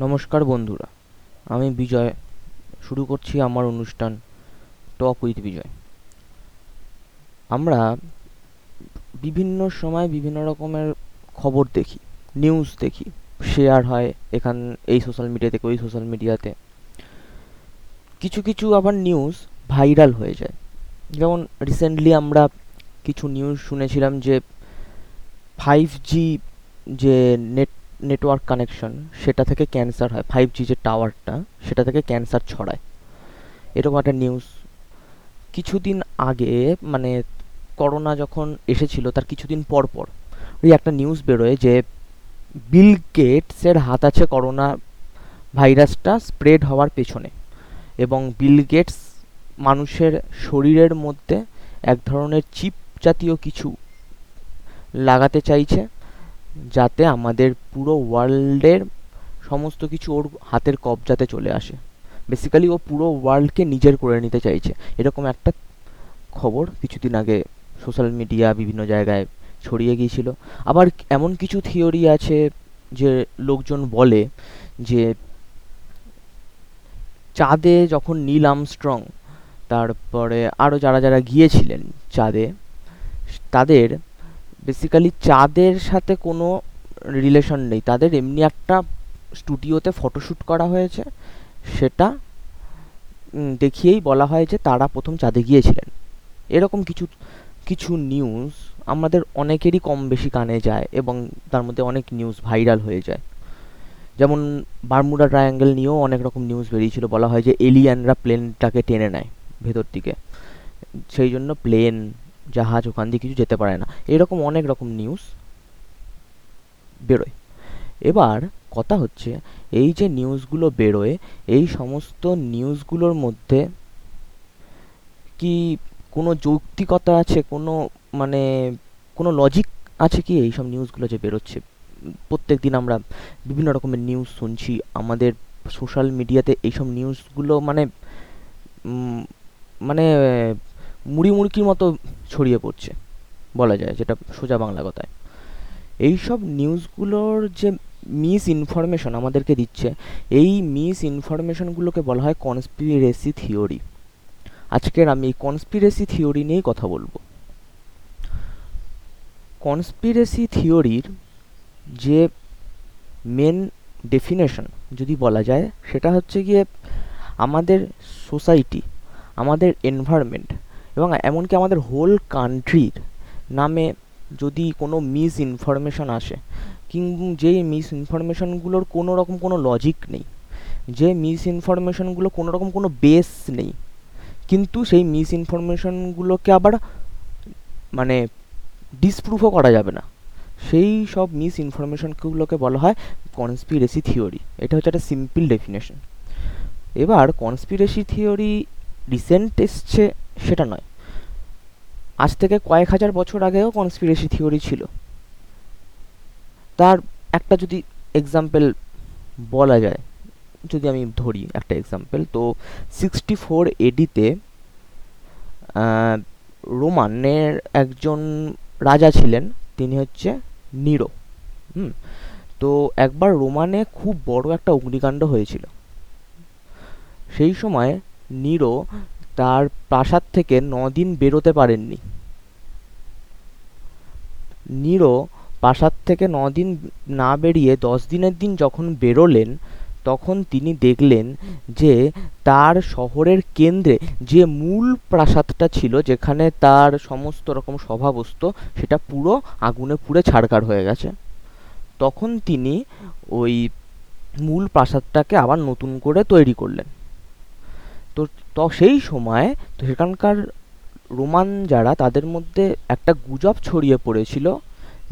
নমস্কার বন্ধুরা, আমি বিজয়। শুরু করছি আমার অনুষ্ঠান টক উইথ বিজয়। আমরা বিভিন্ন সময় বিভিন্ন রকমের খবর দেখি নিউজ দেখি শেয়ার হয় এখান, এই সোশ্যাল মিডিয়া থেকে, ওই সোশ্যাল মিডিয়াতে কিছু কিছু আবার নিউজ ভাইরাল হয়ে যায়। যেমন রিসেন্টলি আমরা কিছু নিউজ শুনেছিলাম যে ফাইভ জি যে নেট নেটওয়ার্ক কানেকশন, সেটা থেকে ক্যান্সার হয়। ফাইভ জি যে টাওয়ারটা, সেটা থেকে ক্যান্সার ছড়ায়। এরকম একটা নিউজ কিছুদিন আগে মানে করোনা যখন এসেছিল, তার কিছুদিন পর পর ওই একটা নিউজ বেরোয় যে বিল গেটসের হাত আছে করোনা ভাইরাসটা স্প্রেড হওয়ার পেছনে এবং বিল গেটস মানুষের শরীরের মধ্যে এক ধরনের চিপ জাতীয় কিছু লাগাতে চাইছে। যাতে আমাদের পুরো ওয়ার্ল্ডের সমস্ত কিছু ওর হাতের কবজাতে চলে আসে। বেসিক্যালি ও পুরো ওয়ার্ল্ডকে নিজের করে নিতে চাইছে। এরকম একটা খবর কিছুদিন আগে সোশ্যাল মিডিয়া বিভিন্ন জায়গায় ছড়িয়ে গিয়েছিল। আবার এমন কিছু থিওরি আছে যে লোকজন বলে যে চাঁদে যখন নীল আমস্ট্রং তারপরে আরও যারা যারা গিয়েছিলেন চাঁদে, তাদের বেসিক্যালি চাঁদের সাথে কোনো রিলেশন নেই। তাদের এমনি একটা স্টুডিওতে ফটোশ্যুট করা হয়েছে। সেটা দেখিয়েই বলা হয় যে তারা প্রথম চাঁদে গিয়েছিলেন। এরকম কিছু কিছু নিউজ আমাদের অনেকেরই কম বেশি কানে যায় এবং তার মধ্যে অনেক নিউজ ভাইরাল হয়ে যায়। যেমন বারমুডা ট্রায়াঙ্গেল নিয়েও অনেক রকম নিউজ বেরিয়েছিল। বলা হয় যে এলিয়ানরা প্লেনটাকে টেনে নেয় ভেতর দিকে। সেই জন্য প্লেন জাহাজ ওখান দিয়ে কিছু যেতে পারে না। এরকম অনেক রকম নিউজ বেরোয়। এবার কথা হচ্ছে, এই যে নিউজগুলো বেরোয়, এই সমস্ত নিউজগুলোর মধ্যে কি কোনো যৌক্তিকতা আছে? কোনো মানে কোনো লজিক আছে কি এই সব নিউজগুলো যে বেরোচ্ছে? প্রত্যেক দিন আমরা বিভিন্ন রকমের নিউজ শুনছি, আমাদের সোশ্যাল মিডিয়াতে এইসব নিউজগুলো মানে মানে মুড়ি মুড়কির মতো ছড়িয়ে পড়ছে, বলা যায়, যেটা সোজা বাংলা কথায়। এই সব নিউজগুলোর যে মিস ইনফরমেশন আমাদেরকে দিচ্ছে, এই মিস ইনফরমেশনগুলোকে বলা হয় কনস্পিরেসি থিওরি। আজকের আমি এই কনস্পিরেসি থিওরি নিয়েই কথা বলব। কনস্পিরেসি থিওরির যে মেন ডেফিনেশন যদি বলা যায়, সেটা হচ্ছে গিয়ে আমাদের সোসাইটি, আমাদের এনভায়রনমেন্ট এবং এমনকি আমাদের হোল কান্ট্রির নামে যদি কোনো মিস ইনফরমেশন আসে কিং যেই মিস ইনফরমেশনগুলোর কোনো রকম কোনো লজিক নেই যে মিস ইনফরমেশনগুলো কোনো রকম কোনো বেস নেই, কিন্তু সেই মিস ইনফরমেশনগুলোকে আবার মানে ডিসপ্রুভও করা যাবে না। সেই সব মিস ইনফরমেশনগুলোকে বলা হয় কনস্পিরেসি থিওরি এটা হচ্ছে একটা সিম্পল ডেফিনেশন এবার কনস্পিরেসি থিওরি রিসেন্ট এসছে সেটা নয়। আজ থেকে কয়েক হাজার বছর আগেও কনস্পিরেসি থিওরি ছিল। তার একটা যদি এক্সাম্পল বলা যায়, যদি আমি ধরি একটা এক্সাম্পল তো সিক্সটি ফোর এডিতে রোমানের একজন রাজা ছিলেন, তিনি হচ্ছে নিরো। হুম, তো একবার রোমানে খুব বড় একটা অগ্নিকাণ্ড হয়েছিল। সেই সময় নিরো তার প্রাসাদ থেকে দিন বেরোতে পারেননি। নিরো প্রাসাদ থেকে দিন না বেরিয়ে দশ দিনের দিন যখন বেরোলেন, তখন তিনি দেখলেন যে তার শহরের কেন্দ্রে যে মূল প্রাসাদটা ছিল, যেখানে তার সমস্ত রকম সভা বসতো সেটা পুরো আগুনে পুড়ে ছাড়কার হয়ে গেছে। তখন তিনি ওই মূল প্রাসাদটাকে আবার নতুন করে তৈরি করলেন। তো তো সেই সময় তো সেখানকার রোমান যারা তাদের মধ্যে একটা গুজব ছড়িয়ে পড়েছিল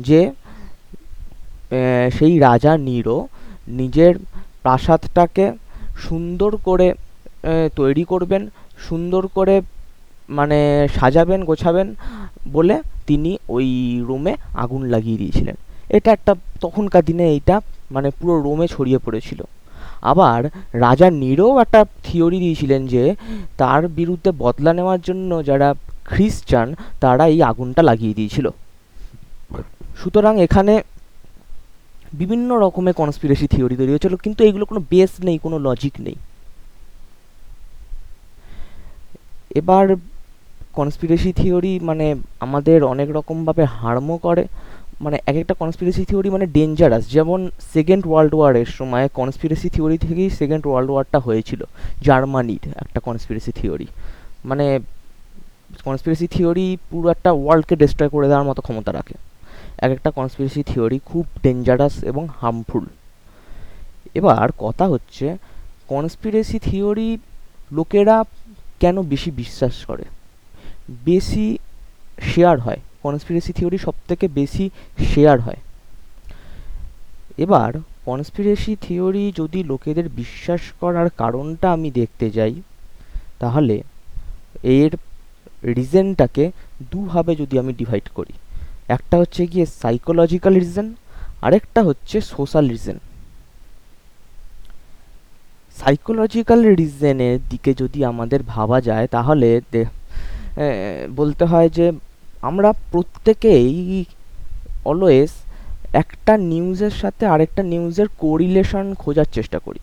যে সেই রাজা নিরো নিজের প্রাসাদটাকে সুন্দর করে তৈরি করবেন, সুন্দর করে মানে সাজাবেন, গোছাবেন বলে তিনি ওই রোমে আগুন লাগিয়ে দিয়েছিলেন। এটা একটা তখনকার দিনে এইটা মানে পুরো রোমে ছড়িয়ে পড়েছিল। আবার রাজা নিরও একটা থিওরি দিয়েছিলেন যে তার বিরুদ্ধে বদলা নেওয়ার জন্য যারা খ্রিস্টান তারা এই আগুনটা লাগিয়ে দিয়েছিল। সুতরাং এখানে বিভিন্ন রকমের কনস্পিরেসি থিওরি তৈরি হয়েছিল, কিন্তু এগুলো কোনো বেস নেই, কোনো লজিক নেই। এবার কনস্পিরেসি থিওরি মানে আমাদের অনেক রকমভাবে হার্মও করে। মানে এক একটা কনস্পিরেসি থিওরি মানে ডেঞ্জারাস যেমন সেকেন্ড ওয়ার্ল্ড ওয়ারের সময় কনস্পিরেসি থিওরি থেকেই সেকেন্ড ওয়ার্ল্ড ওয়ারটা হয়েছিল। জার্মানির একটা কনস্পিরেসি থিওরি মানে কনস্পিরেসি থিওরি পুরো একটা ওয়ার্ল্ডকে ডিস্ট্রয় করে দেওয়ার মতো ক্ষমতা রাখে। এক একটা কনস্পিরেসি থিওরি খুব ডেঞ্জারাস এবং হার্মফুল এবার কথা হচ্ছে কনস্পিরেসি থিওরি লোকেরা কেন বেশি বিশ্বাস করে? বেশি শেয়ার হয়? কনস্পিরেসি থিওরি সব থেকে বেশি শেয়ার হয়। এবার কনস্পিরেসি থিওরি যদি লোকেদের বিশ্বাস করার কারণটা আমি দেখতে যাই, তাহলে এর রিজনটাকে দুভাবে যদি আমি ডিভাইড করি, একটা হচ্ছে গিয়ে সাইকোলজিক্যাল রিজন আরেকটা হচ্ছে সোশ্যাল রিজন সাইকোলজিক্যাল রিজনের দিকে যদি আমাদের ভাবা যায়, তাহলে বলতে হয় যে আমরা প্রত্যেকেই অলওয়েজ একটা নিউজের সাথে আরেকটা নিউজের কোরিলেশন খোঁজার চেষ্টা করি।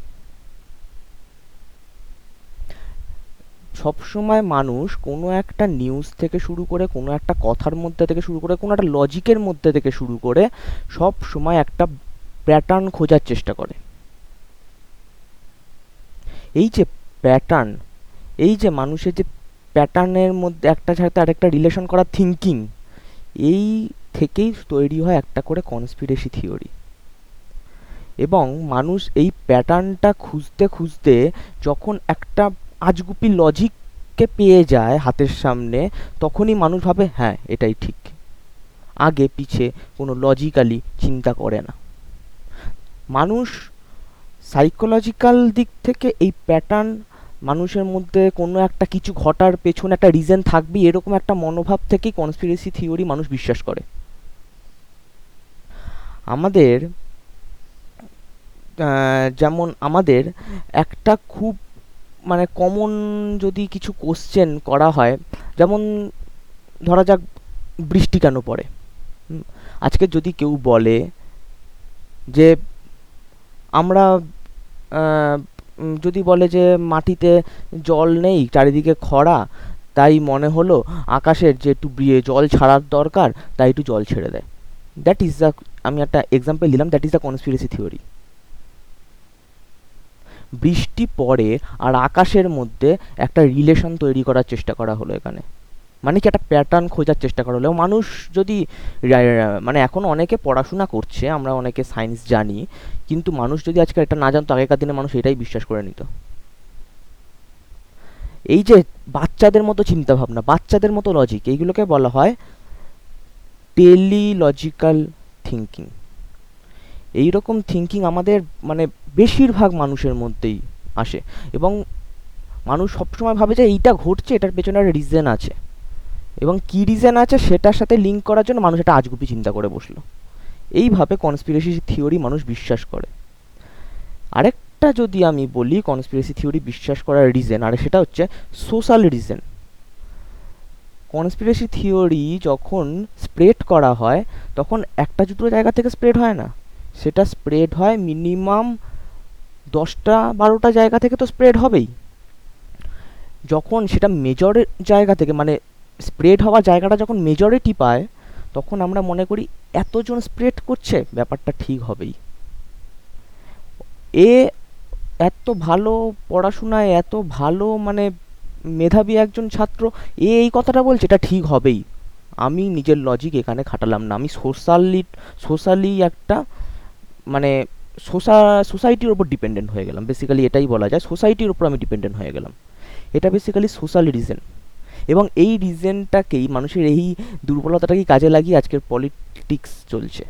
সবসময় মানুষ কোনো একটা নিউজ থেকে শুরু করে, কোনো একটা কথার মধ্যে থেকে শুরু করে, কোনো একটা লজিকের মধ্যে থেকে শুরু করে সব সময় একটা প্যাটার্ন খোঁজার চেষ্টা করে। এই যে প্যাটার্ন এই যে মানুষের যে প্যাটার্নের মধ্যে একটা সাথে আরেকটা রিলেশন করা থিঙ্কিং এই থেকেই তৈরি হয় একটা করে কনস্পিরেসি থিওরি এবং মানুষ এই প্যাটার্নটা খুঁজতে খুঁজতে যখন একটা আজগুপি লজিককে পেয়ে যায় হাতের সামনে, তখনই মানুষ ভাবে হ্যাঁ এটাই ঠিক। আগে পিছে কোনো লজিক্যালি চিন্তা করে না। মানুষ সাইকোলজিক্যাল দিক থেকে এই প্যাটার্ন মানুষের মধ্যে কোনো একটা কিছু ঘটার পেছনে একটা রিজন থাকবে এরকম একটা মনোভাব থেকেই কনস্পিরেসি থিওরি মানুষ বিশ্বাস করে। আমাদের যেমন আমাদের একটা খুব মানে কমন যদি কিছু কোশ্চেন করা হয়, যেমন ধরা যাক বৃষ্টি কেন পড়ে? আজকে যদি কেউ বলে যে আমরা যদি বলে যে মাটিতে জল নেই, চারিদিকে খরা, তাই মনে হলো আকাশের যে একটু জল ছাড়ার দরকার, তাই একটু জল ছেড়ে দেয়। দ্যাট ইজ দ্য আমি একটা এক্সাম্পল দিলাম that is the conspiracy theory বৃষ্টি পড়ে আর আকাশের মধ্যে একটা রিলেশন তৈরি করার চেষ্টা করা হলো এখানে। মানে কি একটা প্যাটার্ন খোঁজার চেষ্টা করা হলো। মানুষ যদি মানে এখন অনেকে পড়াশোনা করছে, আমরা অনেকে সায়েন্স জানি, কিন্তু মানুষ যদি আজকে এটা না জানতো, আগেকার দিনে মানুষ এটাই বিশ্বাস করে নিত। এই যে বাচ্চাদের মতো চিন্তা ভাবনা বাচ্চাদের মতো লজিক এইগুলোকে বলা হয় টেলিলজিক্যাল থিঙ্কিং এইরকম থিঙ্কিং আমাদের মানে বেশিরভাগ মানুষের মধ্যেই আসে। এবং মানুষ সবসময় ভাবে যে এইটা ঘটছে, এটার পেছনে একটা রিজন আছে। এবং কী রিজন আছে সেটার সাথে লিঙ্ক করার জন্য মানুষ একটা আজগুপি চিন্তা করে বসল। এইভাবে কনস্পিরেসি থিওরি মানুষ বিশ্বাস করে। আরেকটা যদি আমি বলি কনস্পিরেসি থিওরি বিশ্বাস করার রিজন আর সেটা হচ্ছে সোশ্যাল রিজন কনস্পিরেসি থিওরি যখন স্প্রেড করা হয়, তখন একটা দুটো জায়গা থেকে স্প্রেড হয় না। সেটা স্প্রেড হয় মিনিমাম দশটা বারোটা জায়গা থেকে তো স্প্রেড হবেই। যখন সেটা মেজর জায়গা থেকে মানে স্প্রেড হওয়া জায়গাটা যখন মেজরিটি পায়, তখন আমরা মনে করি এতজন স্প্রেড করছে, ব্যাপারটা ঠিক হবেই। এ এত ভালো পড়াশোনায়, এত ভালো মানে মেধাবী একজন ছাত্র, এ এই কথাটা বলছে, এটা ঠিক হবেই। আমি নিজের লজিক এখানে খাটালাম না। আমি সোশ্যালি সোশ্যালি একটা মানে সোসা সোসাইটির ওপর ডিপেন্ডেন্ট হয়ে গেলাম। বেসিক্যালি এটাই বলা যায় সোসাইটির ওপর আমি ডিপেন্ডেন্ট হয়ে গেলাম। এটা বেসিক্যালি সোশ্যাল রিজন এবং এই রিজনটাকেই মানুষের এই দুর্বলতাটাকেই কাজে লাগিয়ে আজকের পলিটিক্স চলছে।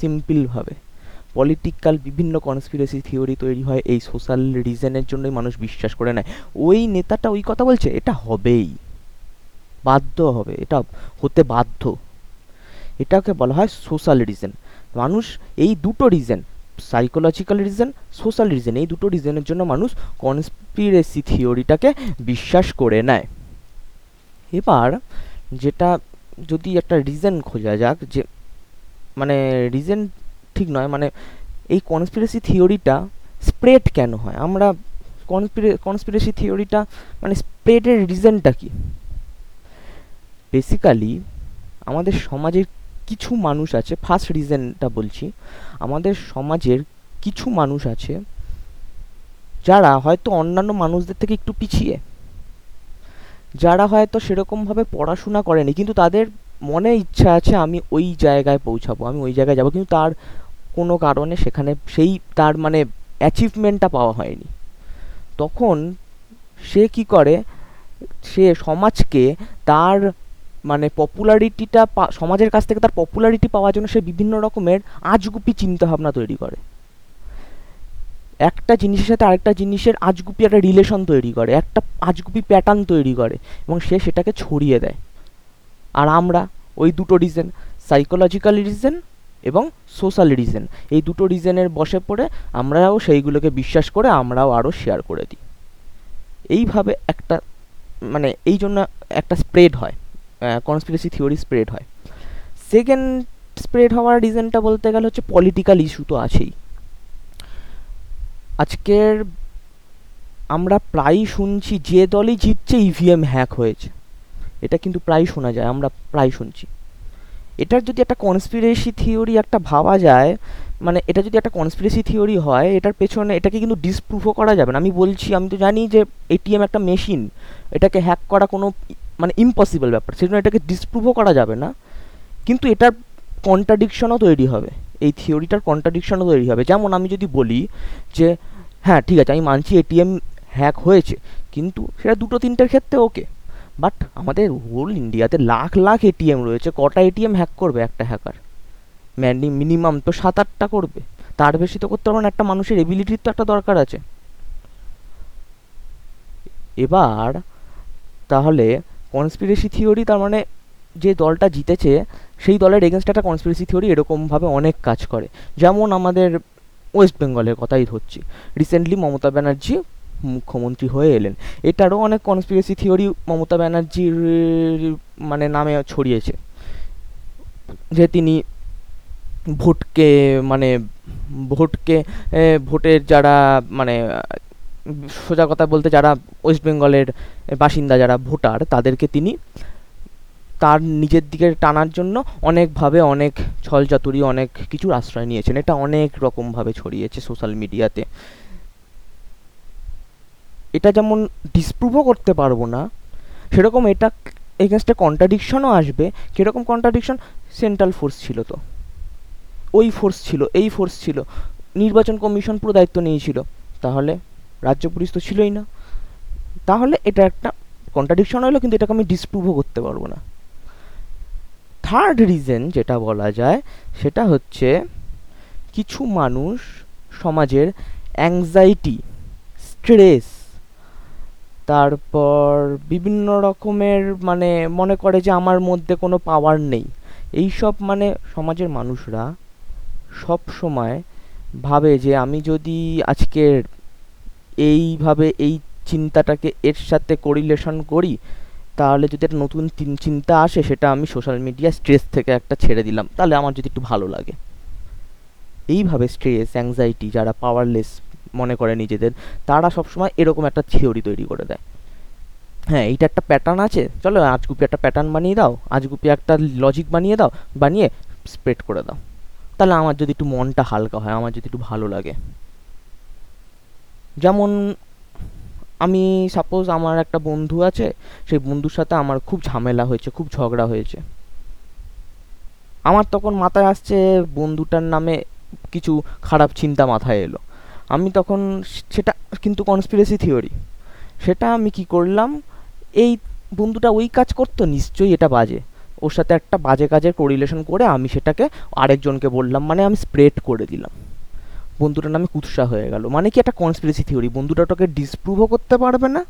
সিম্পলভাবে পলিটিক্যাল বিভিন্ন কনস্পিরেসি থিওরি তৈরি হয়, এই সোশ্যাল রিজনের জন্যই মানুষ বিশ্বাস করে নেয়। ওই নেতাটা ওই কথা বলছে, এটা হবেই। বাধ্য হবে, এটা হতে বাধ্য। এটাকে বলা হয় সোশ্যাল রিজন মানুষ এই দুটো reason psychological reason social reason এই দুটো রিজনের জন্য মানুষ কনস্পিরেসি থিওরিটাকে বিশ্বাস করে নেয়। এবার যেটা যদি একটা রিজন খোঁজা যাক যে মানে রিজন ঠিক নয় মানে এই কনস্পিরেসি থিওরিটা স্প্রেড কেন হয়? আমরা কনস্পিরেসি থিওরিটা মানে স্প্রেডের রিজনটা কি? বেসিক্যালি আমাদের সমাজের কিছু মানুষ আছে ফার্স্ট রিজনটা বলছি, আমাদের সমাজের কিছু মানুষ আছে, যারা হয়তো অন্যান্য মানুষদের থেকে একটু পিছিয়ে। যারা হয়তো সেরকমভাবে পড়াশোনা করেনি, কিন্তু তাদের মনে ইচ্ছা আছে আমি ওই জায়গায় পৌঁছাবো, আমি ওই জায়গায় যাব, কিন্তু তার কোনো কারণে সেখানে সেই তার মানে অ্যাচিভমেন্টটা পাওয়া হয়নি। তখন সে কি করে, সে সমাজকে তার মানে পপুলারিটিটা সমাজের কাছ থেকে তার পপুলারিটি পাওয়ার জন্য সে বিভিন্ন রকমের আজগুপি চিন্তাভাবনা তৈরি করে। একটা জিনিসের সাথে আরেকটা জিনিসের আজগুপি একটা রিলেশন তৈরি করে, একটা আজগুপি প্যাটার্ন তৈরি করে এবং সে সেটাকে ছড়িয়ে দেয়। আর আমরা ওই দুটো রিজন সাইকোলজিক্যাল রিজন এবং সোশ্যাল রিজন এই দুটো রিজনের বসে পড়ে আমরাও সেইগুলোকে বিশ্বাস করে আমরাও আরও শেয়ার করে দিই। এইভাবে একটা মানে এই জন্য একটা স্প্রেড হয় কনস্পিরেসি থিওরি স্প্রেড হয়। সেকেন্ড স্প্রেড হওয়ার রিজনটা বলতে গেলে হচ্ছে পলিটিক্যাল ইস্যু তো আছেই। আজকের আমরা প্রায়ই শুনছি যে দলই জিতছে ইভিএম হ্যাক হয়েছে। এটা কিন্তু প্রায় শোনা যায়, আমরা প্রায় শুনছি। এটার যদি একটা কনস্পিরেসি থিওরি একটা ভাবা যায় মানে এটা যদি একটা কনস্পিরেসি থিওরি হয়, এটার পেছনে এটাকে কিন্তু ডিসপ্রুভও করা যাবে না। আমি বলছি, আমি তো জানি যে এটিএম একটা মেশিন এটাকে হ্যাক করা কোনো মানে ইম্পসিবল ব্যাপার সেই জন্য এটাকে ডিসপ্রুভও করা যাবে না। কিন্তু এটার কন্ট্রাডিকশনও তৈরি হবে। এই থিওরিটার কন্ট্রাডিকশনও তৈরি হবে। যেমন আমি যদি বলি যে হ্যাঁ ঠিক আছে, আমি মানছি এটিএম হ্যাক হয়েছে, কিন্তু সেটা দুটো তিনটের ক্ষেত্রে ওকে বাট আমাদের হোল ইন্ডিয়াতে লাখ লাখ এটিএম রয়েছে, কটা এটিএম হ্যাক করবে একটা হ্যাকার? ম্যানি মিনিমাম তো সাত আটটা করবে, তার বেশি তো করতে পারবে না, একটা মানুষের এবিলিটির তো একটা দরকার আছে। এবার তাহলে কনস্পিরেসি থিওরি তার মানে যে দলটা জিতেছে, সেই দলের এগেনস্ট একটা কনস্পিরেসি থিওরি এরকমভাবে অনেক কাজ করে। যেমন আমাদের ওয়েস্ট বেঙ্গলের কথাই ধরছি। রিসেন্টলি মমতা ব্যানার্জি মুখ্যমন্ত্রী হয়ে এলেন। এটারও অনেক কনস্পিরেসি থিওরি মমতা ব্যানার্জির মানে নামে ছড়িয়েছে। যে তিনি ভোটকে মানে ভোটকে ভোটের যারা মানে সোজা কথা বলতে যারা ওয়েস্ট বেঙ্গলের বাসিন্দা, যারা ভোটার, তাদেরকে তিনি তার নিজের দিকে টানার জন্য অনেকভাবে অনেক ছলচাতুরি অনেক কিছুর আশ্রয় নিয়েছেন। এটা অনেক রকমভাবে ছড়িয়েছে সোশ্যাল মিডিয়াতে এটা যেমন ডিসপ্রুভও করতে পারব না, সেরকম এটা এগেনস্টে কন্ট্রাডিকশনও আসবে। কীরকম কন্ট্রাডিকশন সেন্ট্রাল ফোর্স ছিল তো। ওই ফোর্স ছিল, এই ফোর্স ছিল। নির্বাচন কমিশন পুরো দায়িত্ব নিয়েছিল। তাহলে রাজ্য পুলিশ তো ছিলই না। তাহলে এটা একটা কন্ট্রাডিকশন হলো, কিন্তু এটাকে আমি ডিসপ্রুভও করতে পারব না। থার্ড রিজন যেটা বলা যায়, সেটা হচ্ছে কিছু মানুষ সমাজের অ্যাংজাইটি স্ট্রেস তারপর বিভিন্ন রকমের মানে মনে করে যে আমার মধ্যে কোনো পাওয়ার নেই। এইসব মানে সমাজের মানুষরা সব সময় ভাবে যে আমি যদি আজকের এইভাবে এই চিন্তাটাকে এর সাথে কোরিলেশন করি তাহলে যদি একটা নতুন চিন্তা আসে, সেটা আমি সোশ্যাল মিডিয়া স্ট্রেস থেকে একটা ছেড়ে দিলাম। তাহলে আমার যদি একটু ভালো লাগে। এইভাবে স্ট্রেস অ্যাংজাইটি যারা পাওয়ারলেস মনে করে নিজেদের, তারা সবসময় এরকম একটা থিওরি তৈরি করে দেয়। হ্যাঁ এইটা একটা প্যাটার্ন আছে। চলো, আজগুপি একটা প্যাটার্ন বানিয়ে দাও। আজগুপি একটা লজিক বানিয়ে দাও, বানিয়ে স্প্রেড করে দাও। তাহলে আমার যদি একটু মনটা হালকা হয়, আমার যদি একটু ভালো লাগে। যেমন আমি সাপোজ আমার একটা বন্ধু আছে, সেই বন্ধুর সাথে আমার খুব ঝামেলা হয়েছে, খুব ঝগড়া হয়েছে। আমার তখন মাথায় আসছে বন্ধুটার নামে কিছু খারাপ চিন্তা মাথায় এলো। আমি তখন সেটা কিন্তু কনস্পিরেসি থিওরি সেটা আমি কি করলাম, এই বন্ধুটা ওই কাজ করতো, নিশ্চয়ই এটা বাজে। ওর সাথে একটা বাজে কাজের কোরিলেশন করে আমি সেটাকে আরেকজনকে বললাম মানে আমি স্প্রেড করে দিলাম। বন্ধুটার নামে কুৎসা হয়ে গেল। মানে কি একটা কনস্পিরেসি থিওরি বন্ধুটা ওটাকে ডিসপ্রুভও করতে পারবে না?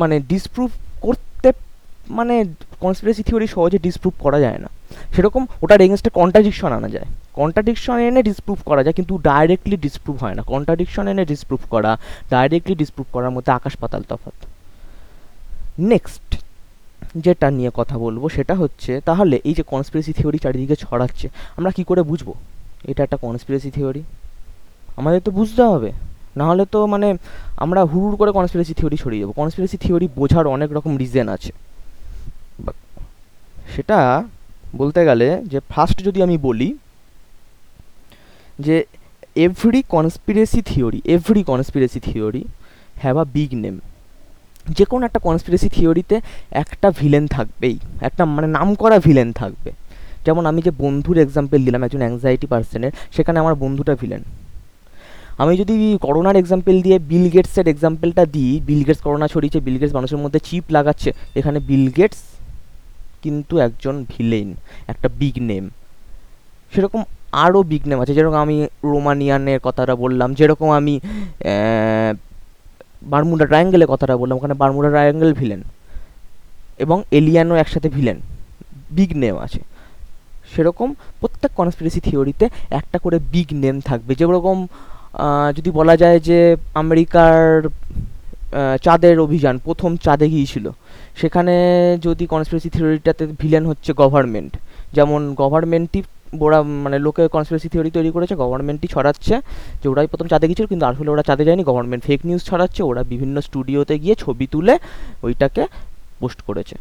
মানে ডিসপ্রুভ করতে মানে কনস্পিরেসি থিওরি সহজে ডিসপ্রুভ করা যায় না। সেরকম ওটার এগেনস্টে কন্ট্রাডিকশন আনা যায়। কন্ট্রাডিকশন এনে ডিসপ্রুভ করা যায়, কিন্তু ডাইরেক্টলি ডিসপ্রুভ হয় না। কন্ট্রাডিকশন এনে ডিসপ্রুভ করা ডাইরেক্টলি ডিসপ্রুভ করার মধ্যে আকাশ পাতাল তফাৎ। নেক্সট যেটা নিয়ে কথা বলব সেটা হচ্ছে, তাহলে এই যে কনস্পিরেসি থিওরি চারিদিকে ছড়াচ্ছে, আমরা কি করে বুঝব? এটা একটা কনস্পিরেসি থিওরি আমাদের তো বুঝতে হবে। নাহলে তো মানে আমরা হুড় করে কনস্পিরেসি থিওরি ছড়িয়ে যাব কনস্পিরেসি থিওরি বোঝার অনেক রকম রিজেন আছে। সেটা বলতে গেলে যে ফার্স্ট যদি আমি বলি যে every conspiracy theory every conspiracy theory have a big name যে কোনো একটা কনস্পিরেসি থিওরিতে একটা ভিলেন থাকবেই। একটা মানে নাম করা ভিলেন থাকবে। যেমন আমি যে বন্ধুর এক্সাম্পল দিলাম, একজন অ্যাংজাইটি পার্সনের সেখানে আমার বন্ধুটা ভিলেন আমি যদি করোনার এক্সাম্পল দিয়ে বিল গেটসের এক্সাম্পলটা দিই বিল গেটস করোনা ছড়িয়েছে বিল গেটস মানুষের মধ্যে চিপ লাগাচ্ছে, এখানে বিল গেটস কিন্তু একজন ভিলেন একটা বিগ নেম সেরকম আরও বিগ নেম আছে, যেরকম আমি রোমানিয়ানের কথাটা বললাম, যেরকম আমি বারমুডা ট্রায়াঙ্গেলের কথাটা বললাম, ওখানে বারমুডা ট্রায়াঙ্গেল ভিলেন এবং এলিয়ানও একসাথে ভিলেন বিগ নেম আছে। সেরকম প্রত্যেক কনস্পিরেসি থিওরিতে একটা করে বিগ নেম থাকবে, যেরকম যদি বলা যায় যে আমেরিকার চাঁদের অভিযান, প্রথম চাঁদে গিয়েছিল, সেখানে যদি কনস্পিরেসি থিওরিটাতে ভিলেন হচ্ছে গভর্নমেন্ট যেমন গভর্নমেন্টই ওরা মানে লোকে কনস্পিরেসি থিওরি তৈরি করেছে গভর্নমেন্টই ছড়াচ্ছে যে ওরাই প্রথম চাঁদে গিয়েছিল, কিন্তু আসলে ওরা চাঁদে যায়নি গভর্নমেন্ট ফেক নিউজ ছড়াচ্ছে, ওরা বিভিন্ন স্টুডিওতে গিয়ে ছবি তুলে ওইটাকে পোস্ট করেছে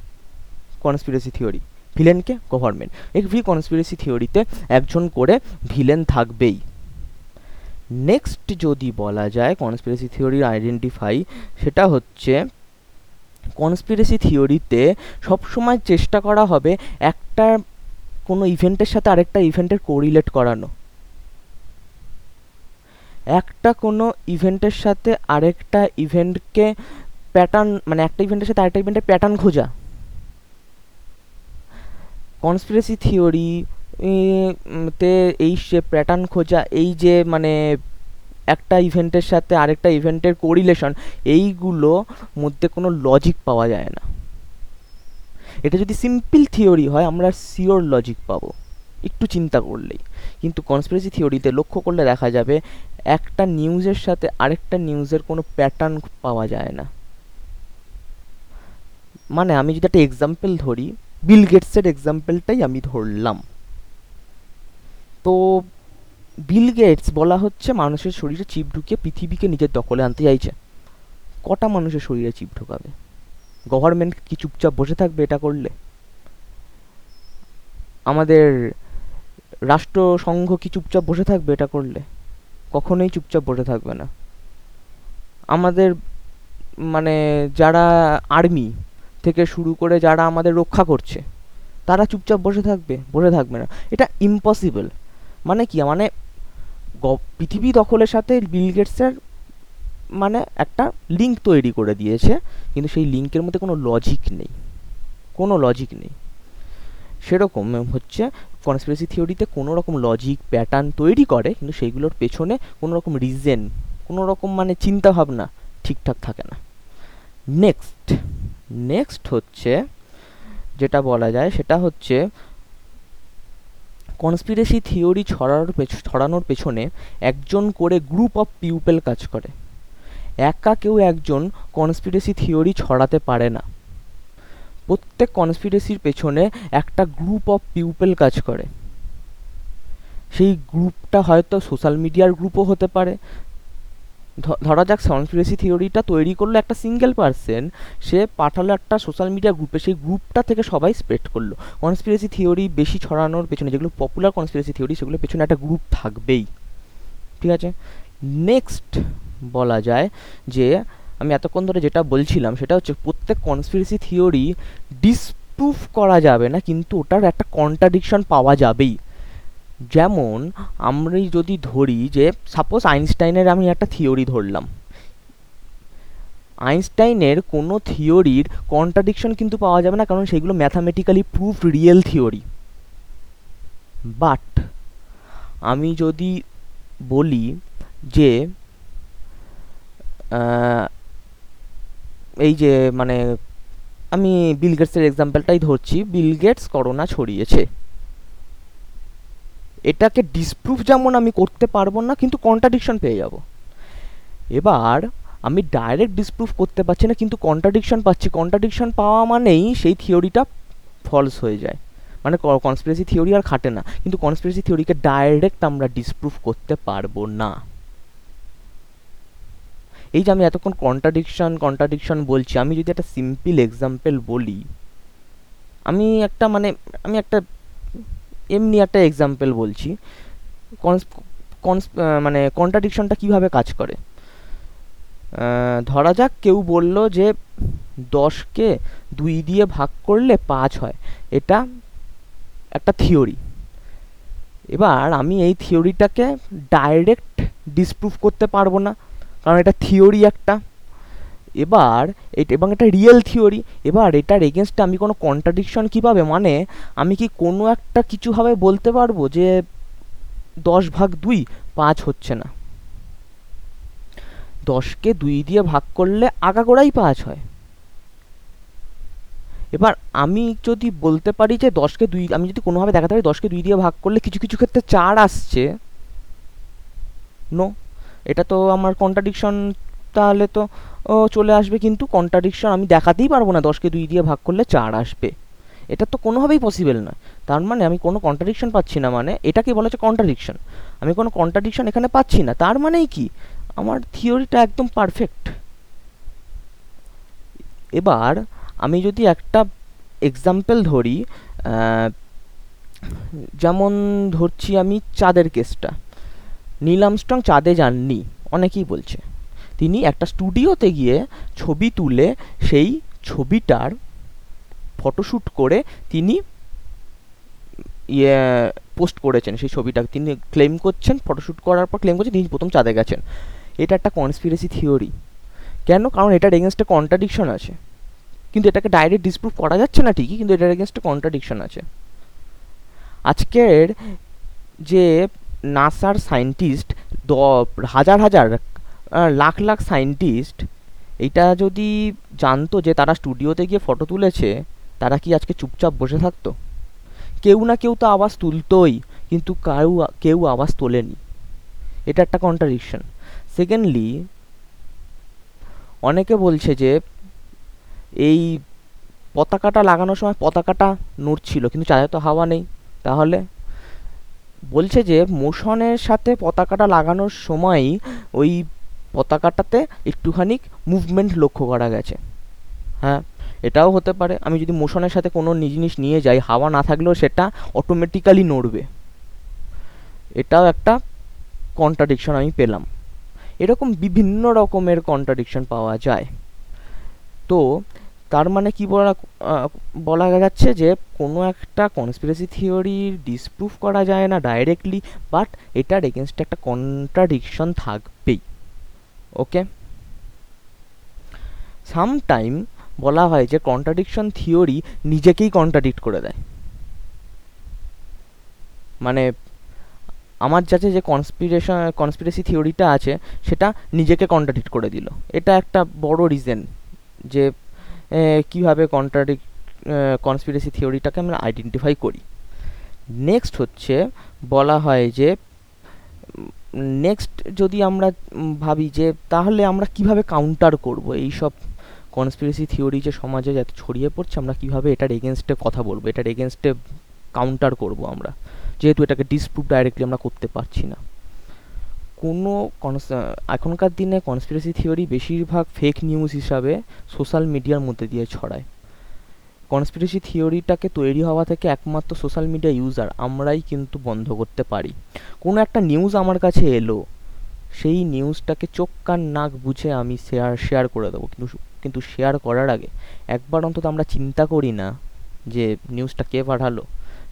কনস্পিরেসি থিওরি ভিলেনকে গভর্নমেন্ট এভরি কনস্পিরেসি থিওরিতে একজন করে ভিলেন থাকবেই। নেক্সট যদি বলা যায় কনস্পিরেসি থিওরির আইডেন্টিফাই সেটা হচ্ছে কনস্পিরেসি থিওরিতে সবসময় চেষ্টা করা হবে একটা কোনো ইভেন্টের সাথে আরেকটা ইভেন্টের কোরিলেট করানো। একটা কোনো ইভেন্টের সাথে আরেকটা ইভেন্টকে প্যাটার্ন মানে একটা ইভেন্টের সাথে আরেকটা ইভেন্টের প্যাটার্ন খোঁজা। কনস্পিরেসি থিওরি তে এই সে প্যাটার্ন খোঁজা, এই যে মানে একটা ইভেন্টের সাথে আরেকটা ইভেন্টের কোরিলেশন এইগুলো মধ্যে কোনো লজিক পাওয়া যায় না। এটা যদি সিম্পল থিওরি হয়, আমরা সিওর লজিক পাবো। একটু চিন্তা করলেই। কিন্তু কনস্পিরেসি থিওরিতে লক্ষ্য করলে দেখা যাবে, একটা নিউজের সাথে আরেকটা নিউজের কোনো প্যাটার্ন পাওয়া যায় না। মানে আমি যদি একটা এক্সাম্পল ধরি বিল গেটসের এক্সাম্পলটাই আমি ধরলাম। তো বিল গেটস বলা হচ্ছে মানুষের শরীরে চিপ ঢুকিয়ে পৃথিবীকে নিজের দখলে আনতে চাইছে। কটা মানুষের শরীরে চিপ ঢোকাবে? গভর্নমেন্ট কি চুপচাপ বসে থাকবে এটা করলে? আমাদের রাষ্ট্রসংঘ কি চুপচাপ বসে থাকবে এটা করলে? কখনোই চুপচাপ বসে থাকবে না। আমাদের মানে যারা আর্মি থেকে শুরু করে যারা আমাদের রক্ষা করছে, তারা চুপচাপ বসে থাকবে বসে থাকবে না। এটা ইম্পসিবল মানে কি মানে পৃথিবী দখলের সাথে বিল গেটসের মানে একটা লিঙ্ক তৈরি করে দিয়েছে, কিন্তু সেই লিঙ্কের মধ্যে কোনো লজিক নেই, কোনো লজিক নেই। সেরকম হচ্ছে কনস্পিরেসি থিওরিতে কোনো রকম লজিক প্যাটার্ন তৈরি করে, কিন্তু সেইগুলোর পেছনে কোনো রকম রিজেন কোনো রকম মানে চিন্তা ভাবনা ঠিকঠাক থাকে না। নেক্সট নেক্সট হচ্ছে যেটা বলা যায় সেটা হচ্ছে কনস্পিরেসি থিওরি ছড়ানোর ছড়ানোর পেছনে একজন করে গ্রুপ অফ পিউপেল কাজ করে। একা কেউ একজন কনস্পিরেসি থিওরি ছড়াতে পারে না। প্রত্যেক কনস্পিরেসির পেছনে একটা গ্রুপ অফ পিউপেল কাজ করে। সেই গ্রুপটা হয়তো সোশ্যাল মিডিয়ার গ্রুপও হতে পারে ধরা যাক কনস্পিরেসি থিওরিটা তৈরি করল একটা সিঙ্গেল পার্সন সে পাঠালো একটা সোশ্যাল মিডিয়া গ্রুপে সেই গ্রুপটা থেকে সবাই স্প্রেড করল। কনস্পিরেসি থিওরি বেশি ছড়ানোর পেছনে, যেগুলো পপুলার কনস্পিরেসি থিওরি সেগুলোর পেছনে একটা গ্রুপ থাকবেই। ঠিক আছে? নেক্সট বলা যায় যে, আমি এতক্ষণ ধরে যেটা বলছিলাম, সেটা হচ্ছে প্রত্যেক কনস্পিরেসি থিওরি ডিসপ্রুভ করা যাবে না, কিন্তু ওটার একটা কন্ট্রাডিকশন পাওয়া যাবেই। যেমন আমরা যদি ধরি যে সাপোজ আইনস্টাইনের আমি একটা থিওরি ধরলাম। আইনস্টাইনের কোনো থিওরির কন্ট্রাডিকশন কিন্তু পাওয়া যাবে না, কারণ সেগুলো mathematically proof real theory but আমি যদি বলি যে এই যে মানে আমি বিল গেটসের এক্সাম্পলটাই ধরছি। বিল গেটস করোনা ছড়িয়েছে। এটাকে ডিসপ্রুভ যেমন আমি করতে পারব না, কিন্তু কন্ট্রাডিকশন পেয়ে যাব। এবার আমি ডাইরেক্ট ডিসপ্রুভ করতে পারছি না, কিন্তু কন্ট্রাডিকশন পাচ্ছি। কন্ট্রাডিকশন পাওয়া মানেই সেই থিওরিটা ফলস হয়ে যায়। মানে কনস্পিরেসি থিওরি আর খাটে না। কিন্তু কনস্পিরেসি থিওরিকে ডাইরেক্ট আমরা ডিসপ্রুভ করতে পারব না। এই যে আমি এতক্ষণ কন্ট্রাডিকশন কন্ট্রাডিকশন বলছি, আমি যদি একটা সিম্পল এক্সাম্পল বলি, আমি একটা মানে আমি একটা এমনি একটা এক্সাম্পল বলছি। কনস মানে কন্ট্রাডিকশনটা কীভাবে কাজ করে? ধরা যাক কেউ বলল যে দশকে দুই দিয়ে ভাগ করলে পাঁচ হয়। এটা একটা থিওরি এবার আমি এই থিওরিটাকে ডাইরেক্ট ডিসপ্রুভ করতে পারব না। কারণ এটা থিওরি একটা। এবার এবং এটা রিয়েল থিওরি এবার এটার এগেনস্টে আমি কোনো কন্ট্রাডিকশন কীভাবে? মানে আমি কি কোনো একটা কিছুভাবে বলতে পারব যে দশ ভাগ দুই পাঁচ হচ্ছে না? দশকে দুই দিয়ে ভাগ করলে আগাগোড়াই পাঁচ হয়। এবার আমি যদি বলতে পারি যে দশকে দুই, আমি যদি কোনোভাবে দেখাতে পারি দশকে দুই দিয়ে ভাগ করলে কিছু কিছু ক্ষেত্রে চার আসছে নো এটা তো আমার কন্ট্রাডিকশন তাহলে তো চলে আসবে কিন্তু কন্ট্রাডিকশন আমি দেখাতেই পারব না, দশকে দুই দিয়ে ভাগ করলে চার আসবে। এটা তো কোনোভাবেই পসিবল নয়। তার মানে আমি কোনো কন্ট্রাডিকশন পাচ্ছি না মানে এটাকে বলা হচ্ছে কন্ট্রাডিকশন আমি কোনো কন্ট্রাডিকশন এখানে পাচ্ছি না, তার মানেই কি? আমার থিওরিটা একদম পারফেক্ট এবার আমি যদি একটা এক্সাম্পল ধরি যেমন ধরছি আমি চাঁদের কেসটা। নীল আর্মস্ট্রং চাঁদে যাননি, অনেকেই বলছে। তিনি একটা স্টুডিওতে গিয়ে ছবি তুলে সেই ছবিটার ফটোশ্যুট করে তিনি ইয়ে পোস্ট করেছেন সেই ছবিটা। তিনি ক্লেম করছেন ফটোশ্যুট করার পর ক্লেম করছেন তিনি প্রথম চাঁদে গেছেন। এটা একটা কনস্পিরেসি থিওরি কেন? কারণ এটার এগেনস্টে কন্ট্রাডিকশন আছে। কিন্তু এটাকে ডাইরেক্ট ডিসপ্রুভ করা যাচ্ছে না ঠিকই, কিন্তু এটার এগেনস্টে কন্ট্রাডিকশন আছে। আজকের যে নাসার সায়েন্টিস্ট হাজার হাজার লাখ লাখ সায়েন্টিস্ট এটা যদি জানতো যে তারা স্টুডিওতে গিয়ে ফটো তুলেছে, তারা কি আজকে চুপচাপ বসে থাকতো? কেউ না কেউ তো আওয়াজ তুলতোই, কিন্তু কাউ কেউ আওয়াজ তোলেনি। এটা একটা কন্ট্রাডিকশন সেকেন্ডলি অনেকে বলছে যে এই পতাকাটা লাগানোর সময় পতাকাটা নড়ছিল, কিন্তু চাঁদে তো হাওয়া নেই। তাহলে বলছে যে মোশনের সাথে পতাকাটা লাগানোর সময়ই ওই পতাকাটাতে একটুখানি মুভমেন্ট লক্ষ্য করা গেছে। হ্যাঁ এটাও হতে পারে। আমি যদি মোশনের সাথে কোনো জিনিস নিয়ে যাই, হাওয়া না থাকলেও সেটা অটোমেটিক্যালি নড়বে। এটাও একটা কন্ট্রাডিকশন আমি পেলাম। এরকম বিভিন্ন রকমের কন্ট্রাডিকশন পাওয়া যায়। তো তার মানে কি বলা বলা যাচ্ছে যে কোনো একটা কনস্পিরেসি থিওরি ডিসপ্রুভ করা যায় না ডাইরেক্টলি বাট এটার এগেনস্টে একটা কন্ট্রাডিকশন থাকবেই। ওকে সামটাইম বলা হয় যে কন্ট্রাডিকশন থিওরি নিজেকেই কন্ট্রাডিক্ট করে দেয়। মানে আমার যাতে যে কনস্পিরেশন কনস্পিরেসি থিওরিটা আছে, সেটা নিজেকে কন্ট্রাডিক্ট করে দিল। এটা একটা বড় রিজন যে কীভাবে কন্ট্রাডিক্ট কনস্পিরেসি থিওরিটাকে আমরা আইডেন্টিফাই করি। নেক্সট হচ্ছে বলা হয় যে নেক্সট যদি আমরা ভাবি যে তাহলে আমরা কীভাবে কাউন্টার করব? এই সব কনস্পিরেসি থিওরি যে সমাজে যাতে ছড়িয়ে পড়ছে, আমরা কীভাবে এটার এগেনস্টে কথা বলব? এটার এগেনস্টে কাউন্টার করব আমরা? যেহেতু এটাকে ডিসপ্রুভ ডাইরেক্টলি আমরা করতে পারছি না। কোনো এখনকার দিনে কনস্পিরেসি থিওরি বেশিরভাগ ফেক নিউজ হিসাবে সোশ্যাল মিডিয়ার মধ্যে দিয়ে ছড়ায়। কনস্পিরেসি থিওরিটাকে তৈরি হওয়া থেকে একমাত্র সোশ্যাল মিডিয়া ইউজার আমরাই কিন্তু বন্ধ করতে পারি। কোনো একটা নিউজ আমার কাছে এলো, সেই নিউজটাকে চোখ, কান, নাক বুঝে আমি শেয়ার শেয়ার করে দেবো। কিন্তু কিন্তু শেয়ার করার আগে একবার অন্তত আমরা চিন্তা করি না যে নিউজটা কে পাঠালো।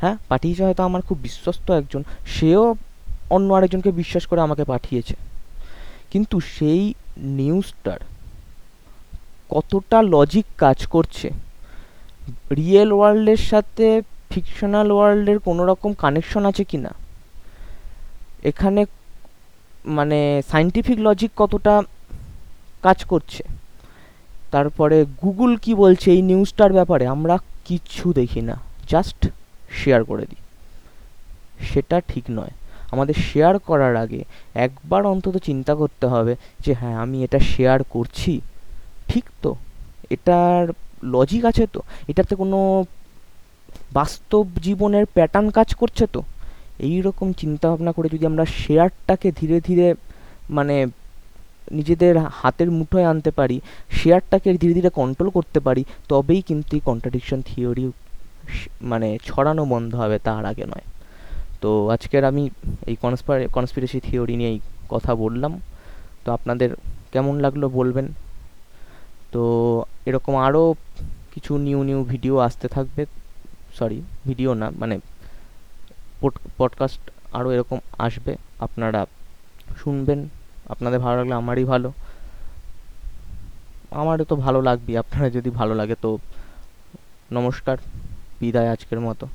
হ্যাঁ পাঠিয়েছে হয়তো আমার খুব বিশ্বস্ত একজন, সেও অন্য আরেকজনকে বিশ্বাস করে আমাকে পাঠিয়েছে। কিন্তু সেই নিউজটার কতটা লজিক কাজ করছে রিয়েল ওয়ার্ল্ডের সাথে ফিকশনাল ওয়ার্ল্ডের কোনো রকম কানেকশন আছে কি না এখানে মানে সাইন্টিফিক লজিক কতটা কাজ করছে? তারপরে গুগল কি বলছে এই নিউজটার ব্যাপারে? আমরা কিচ্ছু দেখি না। জাস্ট শেয়ার করে দিই। সেটা ঠিক নয়। আমাদের শেয়ার করার আগে একবার অন্তত চিন্তা করতে হবে যে হ্যাঁ আমি এটা শেয়ার করছি। ঠিক তো? এটার লজিক আছে তো? এটাতে কোনো বাস্তব জীবনের প্যাটার্ন কাজ করছে তো? এই রকম চিন্তা ভাবনা করে যদি আমরা শেয়ারটাকে ধীরে ধীরে মানে নিজেদের হাতের মুঠোয় আনতে পারি শেয়ারটাকে ধীরে ধীরে কন্ট্রোল করতে পারি, তবেই কিন্তু এই কন্ট্রাডিকশন থিওরি মানে ছড়ানো বন্ধ হবে তার আগে নয়। তো আজকের আমি এই কনস্পার কনস্পিরেসি থিওরি নিয়েই কথা বললাম। তো আপনাদের কেমন লাগল বলবেন? তো এরকম আরও কিছু নিউ নিউ ভিডিও আসতে থাকবে সরি ভিডিও না মানে পডকাস্ট আরও এরকম আসবে, আপনারা শুনবেন, আপনাদের ভালো লাগলে আমারই ভালো। আমারও তো ভালো লাগবেই আপনারা যদি ভালো লাগে তো নমস্কার, বিদায় আজকের মতো।